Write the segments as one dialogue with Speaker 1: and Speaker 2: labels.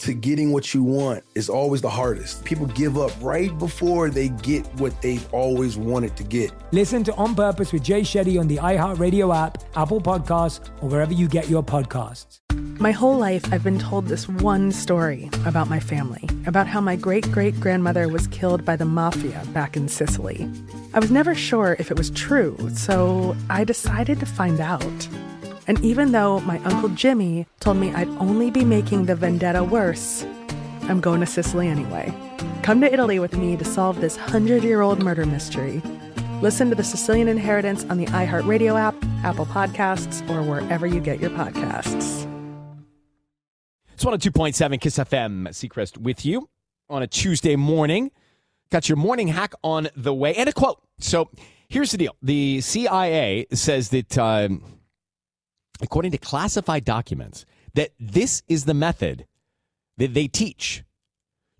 Speaker 1: to getting what you want is always the hardest. People give up right before they get what they've always wanted to get.
Speaker 2: Listen to On Purpose with Jay Shetty on the iHeartRadio app, Apple Podcasts, or wherever you get your podcasts.
Speaker 3: My whole life, I've been told this one story about my family, about how my great great grandmother was killed by the mafia back in Sicily. I was never sure if it was true, so I decided to find out. And even though my Uncle Jimmy told me I'd only be making the vendetta worse, I'm going to Sicily anyway. Come to Italy with me to solve this hundred year old murder mystery. Listen to The Sicilian Inheritance on the iHeartRadio app, Apple Podcasts, or wherever you get your podcasts.
Speaker 4: It's 102.7 KIIS FM, Seacrest with you on a Tuesday morning. Got your morning hack on the way and a quote. So here's the deal the CIA says that, um, according to classified documents, that this is the method that they teach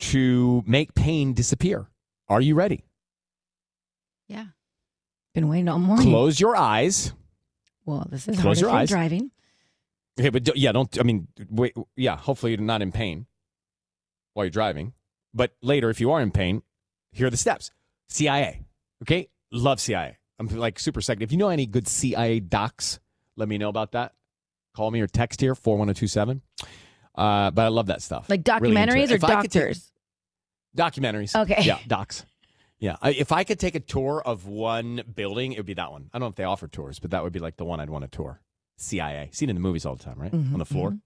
Speaker 4: to make pain disappear. Are you ready?
Speaker 5: Yeah. Been waiting all morning.
Speaker 4: Close your eyes.
Speaker 5: Well, this is
Speaker 4: Close your eyes.
Speaker 5: driving.
Speaker 4: Okay, but do- yeah, don't. I mean, wait. Yeah, hopefully you're not in pain while you're driving. But later, if you are in pain, here are the steps. CIA. Okay, love CIA. I'm like super psyched. If you know any good CIA docs, let me know about that. Call me or text here four one zero two seven. Uh, but I love that stuff.
Speaker 5: Like documentaries
Speaker 4: it.
Speaker 5: or
Speaker 4: I take-
Speaker 5: doctors?
Speaker 4: documentaries.
Speaker 5: Okay.
Speaker 4: Yeah, docs. Yeah, I, if I could take a tour of one building, it would be that one. I don't know if they offer tours, but that would be like the one I'd want to tour. CIA, seen in the movies all the time, right?
Speaker 5: Mhm,
Speaker 4: On the floor.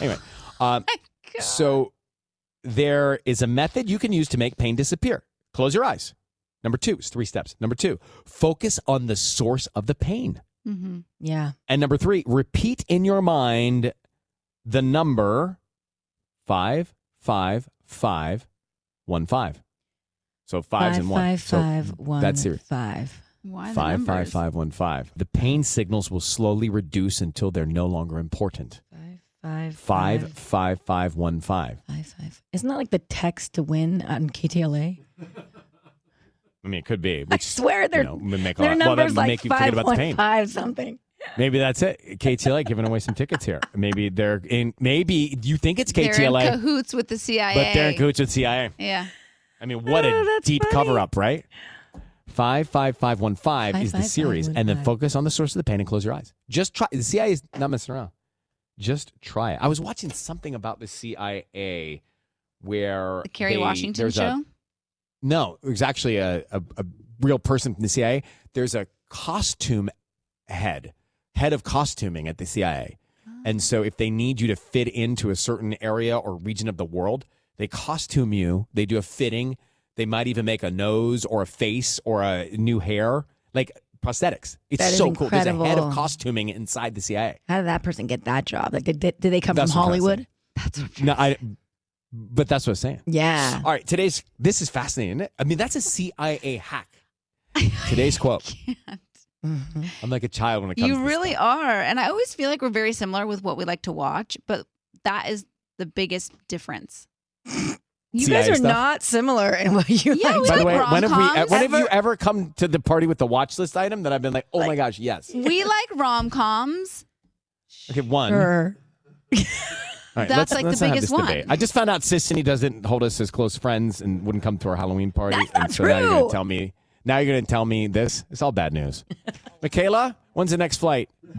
Speaker 4: Anyway, um, so there is a method you can use to make pain disappear. Close your eyes. Number two, it's three steps. Number two, focus on the source of the pain.
Speaker 5: Mm-hmm. Yeah.
Speaker 4: And number three, repeat in your mind the number five, five, five, one, five. So fives
Speaker 5: Five,
Speaker 4: and one.
Speaker 5: five,
Speaker 4: so
Speaker 5: five, one,
Speaker 4: that's serious.
Speaker 5: five.
Speaker 6: Why the
Speaker 4: Five, five,
Speaker 6: numbers?
Speaker 4: five, one, five. The pain signals will slowly reduce until they're no longer important.
Speaker 5: Five,
Speaker 4: Five, five, five, one, five.
Speaker 5: five, five. Isn't that like the text to win on KTLA?
Speaker 4: I mean, it could be.
Speaker 5: I swear they're,
Speaker 4: you know, make a
Speaker 5: their
Speaker 4: lot, well, that
Speaker 5: numbers
Speaker 4: would
Speaker 5: like
Speaker 4: make you forget about the pain.
Speaker 5: 5.5 something.
Speaker 4: Maybe that's it. KTLA giving away some tickets here. Maybe they're in. Maybe you think it's KTLA.
Speaker 6: They're in cahoots with the CIA.
Speaker 4: but they're in cahoots with CIA.
Speaker 6: Yeah.
Speaker 4: I mean, what
Speaker 5: Oh,
Speaker 4: a deep
Speaker 5: funny.
Speaker 4: cover up, right? Five five five one five
Speaker 5: Five,
Speaker 4: is the
Speaker 5: five, five,
Speaker 4: series,
Speaker 5: one,
Speaker 4: and then focus on the source of the pain and close your eyes. Just try. The CIA is not messing around. Just try it. I was watching something about the CIA where
Speaker 6: The Kerry
Speaker 4: they-
Speaker 6: Washington
Speaker 4: there's a-
Speaker 6: show?
Speaker 4: No, it was actually a, a, a real person from the CIA. There's a costume head, head of costuming at the CIA. And so if they need you to fit into a certain area or region of the world, they costume you, they do a fitting, they might even make a nose or a face or a new hair, like prosthetics. It's
Speaker 5: That
Speaker 4: so cool. There's a head of costuming inside the CIA.
Speaker 5: How did that person get that job? Like, did, did, they come
Speaker 4: That's
Speaker 5: from Hollywood?
Speaker 6: That's what
Speaker 4: No, I but that's what I'm saying.
Speaker 5: Yeah.
Speaker 4: All right, today's this is fascinating. Isn't it? I mean, that's a CIA hack. Today's quote.
Speaker 5: Mhm.
Speaker 4: I'm like a child when it comes.
Speaker 6: You
Speaker 4: to this
Speaker 6: really
Speaker 4: stuff.
Speaker 6: are. And I always feel like we're very similar with what we like to watch, but that is the biggest difference.
Speaker 5: You
Speaker 4: CIA
Speaker 5: guys are
Speaker 4: stuff.
Speaker 5: not similar in what you
Speaker 6: Yeah,
Speaker 5: like.
Speaker 6: we
Speaker 4: By the
Speaker 6: like
Speaker 4: way, when have we?
Speaker 6: rom-coms.
Speaker 4: When have you ever come to the party with the watch list item that I've been like, oh my gosh, yes.
Speaker 6: We like rom coms.
Speaker 4: Okay, one.
Speaker 5: Sure.
Speaker 4: Right,
Speaker 6: That's
Speaker 4: let's-
Speaker 6: like the biggest one.
Speaker 4: debate. I just found out Sisanie doesn't hold us as close friends and wouldn't come to our Halloween party.
Speaker 5: That's
Speaker 4: and
Speaker 5: not
Speaker 4: so now you're going
Speaker 5: true.
Speaker 4: to tell me. Now you're going to tell me this. It's all bad news. Michaela, when's the next flight?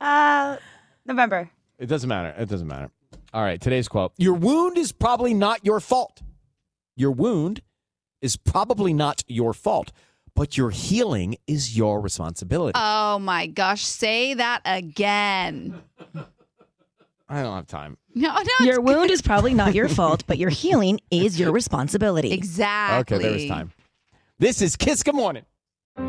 Speaker 7: Uh, November.
Speaker 4: It doesn't matter. It doesn't matter. All right, today's quote. Your wound is probably not your fault. Your wound is probably not your fault, but your healing is your responsibility.
Speaker 6: Oh my gosh, say that again.
Speaker 4: I don't have time.
Speaker 6: No, no.
Speaker 5: Your wound is probably not your fault, but your healing is your responsibility.
Speaker 6: Exactly.
Speaker 4: Okay, there was time. This is Kiss Good Morning.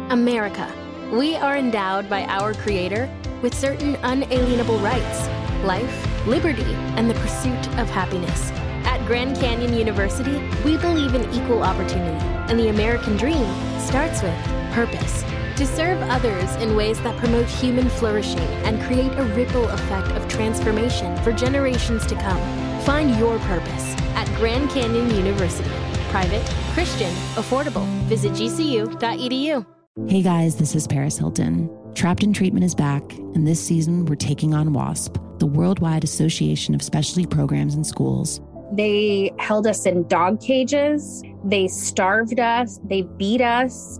Speaker 8: America. We are endowed by our Creator with certain unalienable rights life, liberty, and the pursuit of happiness. At Grand Canyon University, we believe in equal opportunity, and the American dream starts with purpose. To serve others in ways that promote human flourishing and create a ripple effect of transformation for generations to come. Find your purpose at Grand Canyon University. Private, Christian, affordable. Visit gcu.edu.
Speaker 9: Hey guys, this is Paris Hilton. Trapped in Treatment is back, and this season we're taking on WASP, the Worldwide Association of Specialty Programs and Schools.
Speaker 10: They held us in dog cages. They starved us. They beat us.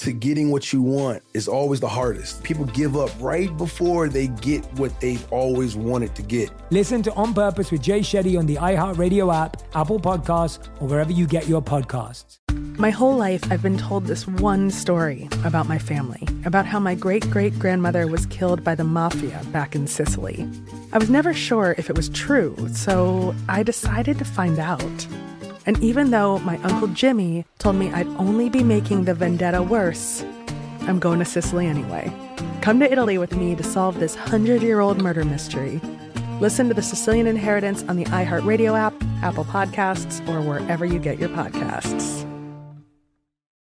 Speaker 1: to getting what you want is always the hardest. People give up right before they get what they've always wanted to get.
Speaker 2: Listen to On Purpose with Jay Shetty on the iHeartRadio app, Apple Podcasts, or wherever you get your podcasts.
Speaker 3: My whole life, I've been told this one story about my family, about how my great great grandmother was killed by the mafia back in Sicily. I was never sure if it was true, so I decided to find out. And even though my Uncle Jimmy told me I'd only be making the vendetta worse, I'm going to Sicily anyway. Come to Italy with me to solve this hundred year old murder mystery. Listen to The Sicilian Inheritance on the iHeartRadio app, Apple Podcasts, or wherever you get your podcasts.